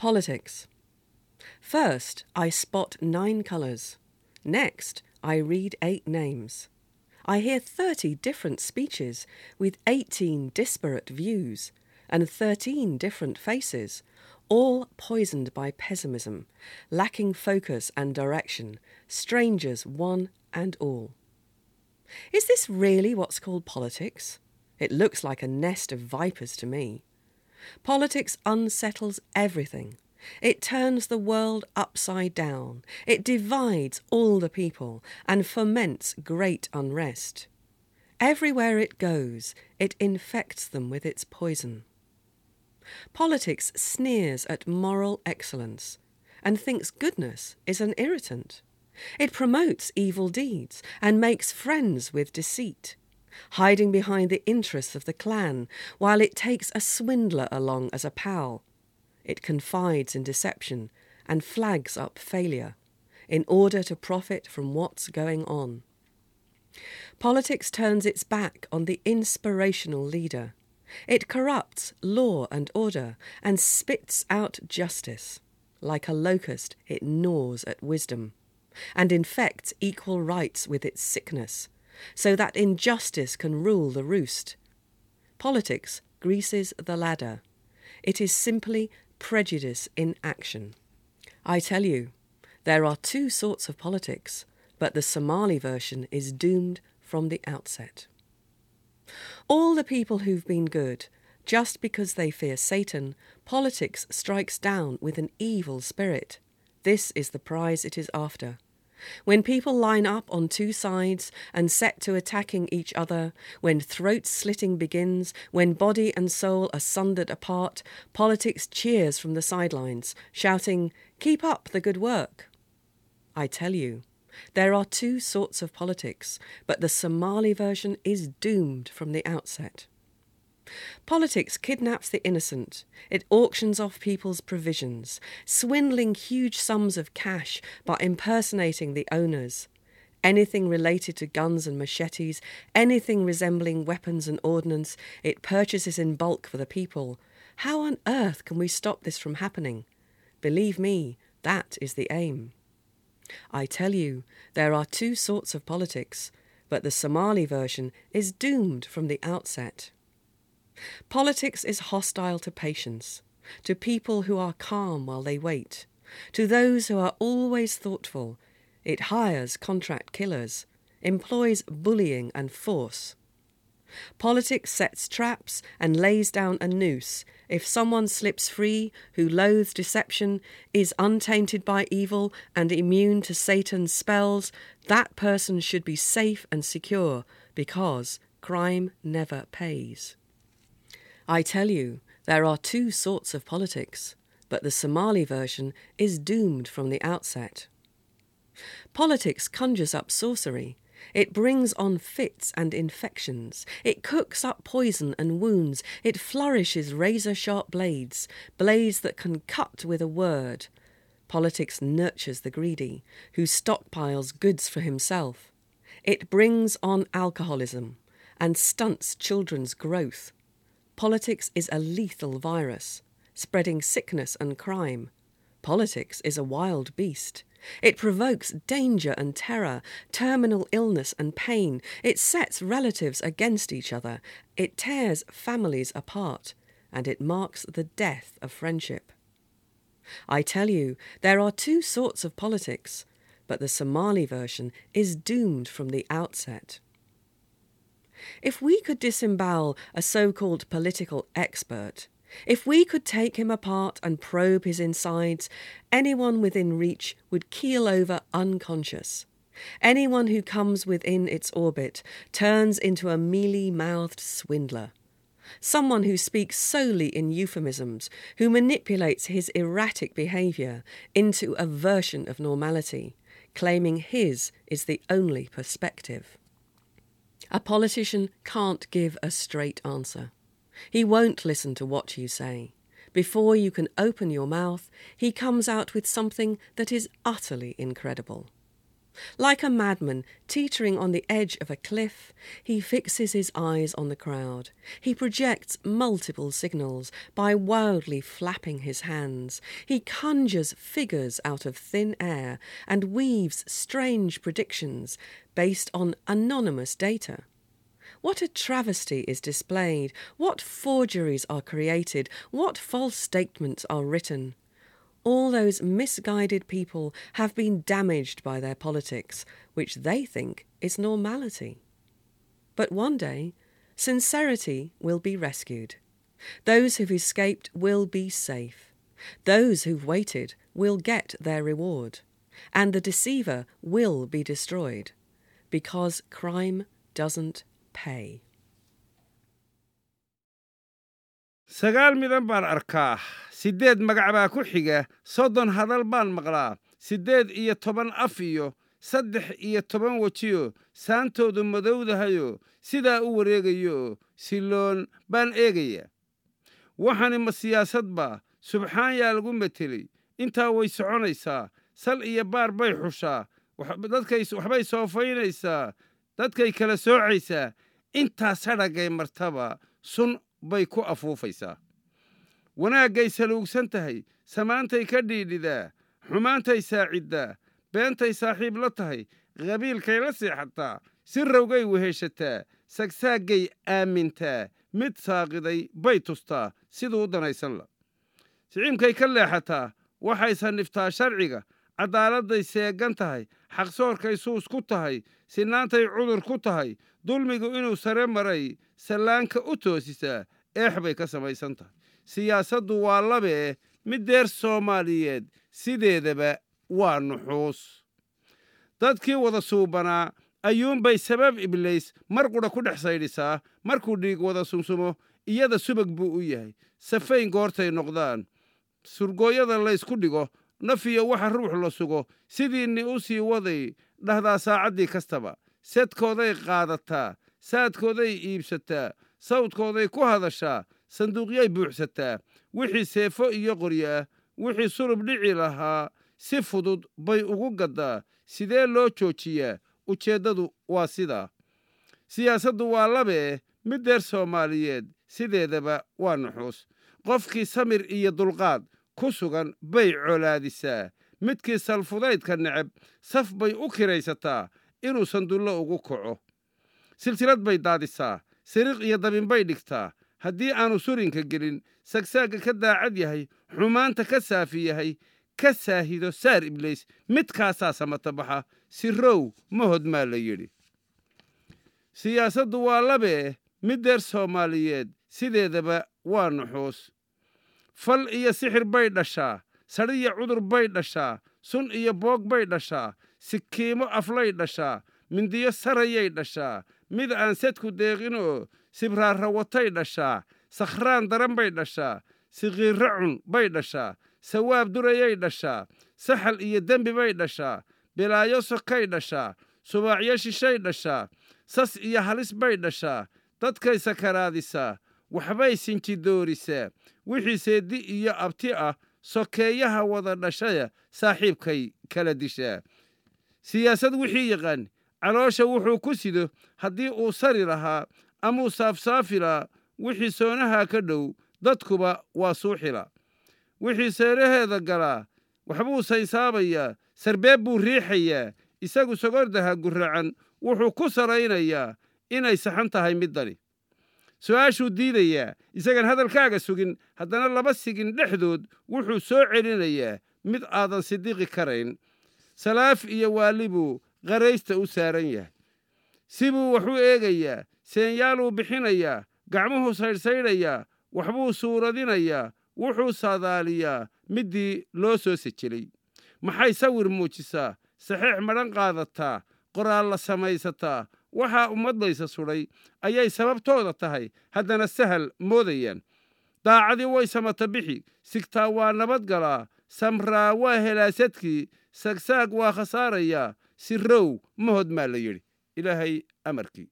Politics. First, I spot nine colours. Next, I read eight names. I hear 30 different speeches with 18 disparate views and 13 different faces, all poisoned by pessimism, lacking focus and direction, strangers one and all. Is this really what's called politics? It looks like a nest of vipers to me. Politics unsettles everything. It turns the world upside down. It divides all the people and foments great unrest. Everywhere it goes, it infects them with its poison. Politics sneers at moral excellence and thinks goodness is an irritant. It promotes evil deeds and makes friends with deceit, hiding behind the interests of the clan while it takes a swindler along as a pal. It confides in deception and flags up failure in order to profit from what's going on. Politics turns its back on the inspirational leader. It corrupts law and order and spits out justice. Like a locust, it gnaws at wisdom and infects equal rights with its sickness, so that injustice can rule the roost. Politics greases the ladder. It is simply prejudice in action. I tell you, there are two sorts of politics, but the Somali version is doomed from the outset. All the people who've been good, just because they fear Satan, politics strikes down with an evil spirit. This is the prize it is after. When people line up on two sides and set to attacking each other, when throat slitting begins, when body and soul are sundered apart, politics cheers from the sidelines, shouting, Keep up the good work. I tell you, there are two sorts of politics, but the Somali version is doomed from the outset. Politics kidnaps the innocent. It auctions off people's provisions, swindling huge sums of cash by impersonating the owners. Anything related to guns and machetes, anything resembling weapons and ordnance, it purchases in bulk for the people. How on earth can we stop this from happening? Believe me, that is the aim. I tell you, there are two sorts of politics, but the Somali version is doomed from the outset. Politics is hostile to patience, to people who are calm while they wait, to those who are always thoughtful. It hires contract killers, employs bullying and force. Politics sets traps and lays down a noose. If someone slips free who loathes deception, is untainted by evil, and immune to Satan's spells, that person should be safe and secure because crime never pays. I tell you, there are two sorts of politics, but the Somali version is doomed from the outset. Politics conjures up sorcery. It brings on fits and infections. It cooks up poison and wounds. It flourishes razor sharp blades, blades that can cut with a word. Politics nurtures the greedy, who stockpiles goods for himself. It brings on alcoholism and stunts children's growth. Politics is a lethal virus, spreading sickness and crime. Politics is a wild beast. It provokes danger and terror, terminal illness and pain. It sets relatives against each other. It tears families apart. And it marks the death of friendship. I tell you, there are two sorts of politics, but the Somali version is doomed from the outset. If we could disembowel a so called political expert, if we could take him apart and probe his insides, anyone within reach would keel over unconscious. Anyone who comes within its orbit turns into a mealy mouthed swindler. Someone who speaks solely in euphemisms, who manipulates his erratic behaviour into a version of normality, claiming his is the only perspective. A politician can't give a straight answer. He won't listen to what you say. Before you can open your mouth, he comes out with something that is utterly incredible. Like a madman teetering on the edge of a cliff, he fixes his eyes on the crowd. He projects multiple signals by wildly flapping his hands. He conjures figures out of thin air and weaves strange predictions based on anonymous data. What a travesty is displayed, what forgeries are created, what false statements are written. All those misguided people have been damaged by their politics, which they think is normality. But one day, sincerity will be rescued. Those who've escaped will be safe. Those who've waited will get their reward. And the deceiver will be destroyed. Because crime doesn't pay. Sagaal midan baan arkaa. Siddeed magac baa ku xiga. Soddon hadal baan maqlaa. Siddeed iyo toban af iyo saddex iyo toban wejiyo. Saantoodu madowdahayo. Sidaa u wareegayo. Siloon baan eegaya waxani ma siyaasad baa. Subxaan yaa lagu metelay. Intaa way soconaysaa. Sal iyo baar bay xushaa. Waxbay soofaynaysaa dadkay kala soocaysaa. Intaa sadhagay martaba. Sun bay ku afuufaysaa wanaaggay saluugsan tahay samaantay ka dhiidhidaa xumaantay saaciddaa beentay saaxiib la tahay qabiilkay la seexataa si rawgay weheshataa sagsaaggay aamintaa mid saaqiday bay tustaa siduu u danaysan la siciimkay ka leexataa waxay sanniftaa sharciga caddaaladday seegan tahay xaqsoorkay suus ku tahay sinaantay cudur ku tahay dulmigu inuu sare maray sallaanka u toosisaa eex bay ka samaysan tahay. Siyaasaddu waa labee mid deer soomaaliyeed sideedaba waa nuxuus. Dadkii wada suubanaa ayuunbay sabab iblays mar qudha ku dhex saydhisaa markuu dhiig wada sumsumo iyada subag buu u yahay. Safayn goortay noqdaan surgooyada laysku dhigo naf iyo waxa ruux la sugo. Sidiinni u sii waday dhahdaa saacaddii kastaba. Sedkooday qaadataa saadkooday iibsataa sawdkooday ku hadashaa sanduuqyay buuxsataa. Wixii seefo iyo qoryo ah wixii sulub dhici lahaa si fudud bay ugu gaddaa. Sidee loo joojiyaa? Ujeeddadu waa sidaa. Siyaasaddu waa labee mid deer soomaaliyeed sideedaba waa nuxuus. Qofkii samir iyo dulqaad ku sugan bay colaadisaa. Midkii salfudaydka neceb saf bay u kiraysataa inuu sandullo ugu kaco. Silsilad bay daadisaa siriq iyo dabinbay dhigtaa. Haddii aanu surinka gelin sagsaagga ka daacad yahay xumaanta ka saafi yahay ka saahido saar iblays midkaasaa samata baxa. Sirow mahod maa la yidhi. Siyaasaddu waa labee mid soomaaliyeed sideedaba waa nuxuus fal iyo sixir bay dhashaa sadhiya cudur bay dhashaa sun iyo boog bay dhashaa sikiimo aflay dhashaa mindiyo sarayay dhashaa mid aan sedku deeqinoo sibraarrawatay dhashaa sakhraan daran bay dhashaa siqiirra cun bay dhashaa sawaab durayay dhashaa saxal iyo dembi bay dhashaa bilaayo sokay dhashaa subaacyo shishay dhashaa sas iyo halis bay dhashaa dadkay sakaraadisaa waxbay sinjidoorisaa wixii seeddi iyo abti ah sokeeyaha wada dhashaya saaxiibkay kala dishaa siyaasad wixii yaqaan caloosha wuxuu ku sido haddii uu sari lahaa amuu saafsaafi lahaa wixii soonahaa ka dhow dadkuba waa suuxila wixii seeraheeda galaa waxbuu saysaabayaa sarbeeb buu riixayaa isagu sogordaha gurracan wuxuu ku salaynayaa inay saxan tahay middani su'aashuu diidayaa. Isagaan hadalkaaga sugin haddana laba sigin dhexdood wuxuu soo celinayaa mid aadan sidiqi karayn. Salaaf iyo waali buu qaraysta u saaran yahay. Sibuu wax u eegayaa seenyaaluu bixinayaa gacmuhuu saydhsaydhayaa waxbuu suuradinayaa wuxuu saadaaliyaa middii loo soo sejelay maxay sawir muujisaa? Saxiix madhan qaadataa qoraalla samaysataa waxaa ummadlaysa sudhay ayay sababtooda tahay. Haddana sahal moodayaan daacadii way samata bixi sigtaa waa nabad galaa. Samraa waa helaasadkii sagsaag waa khasaarayaa. Sirow mahod maa la yidhi. Ilaahay amarkii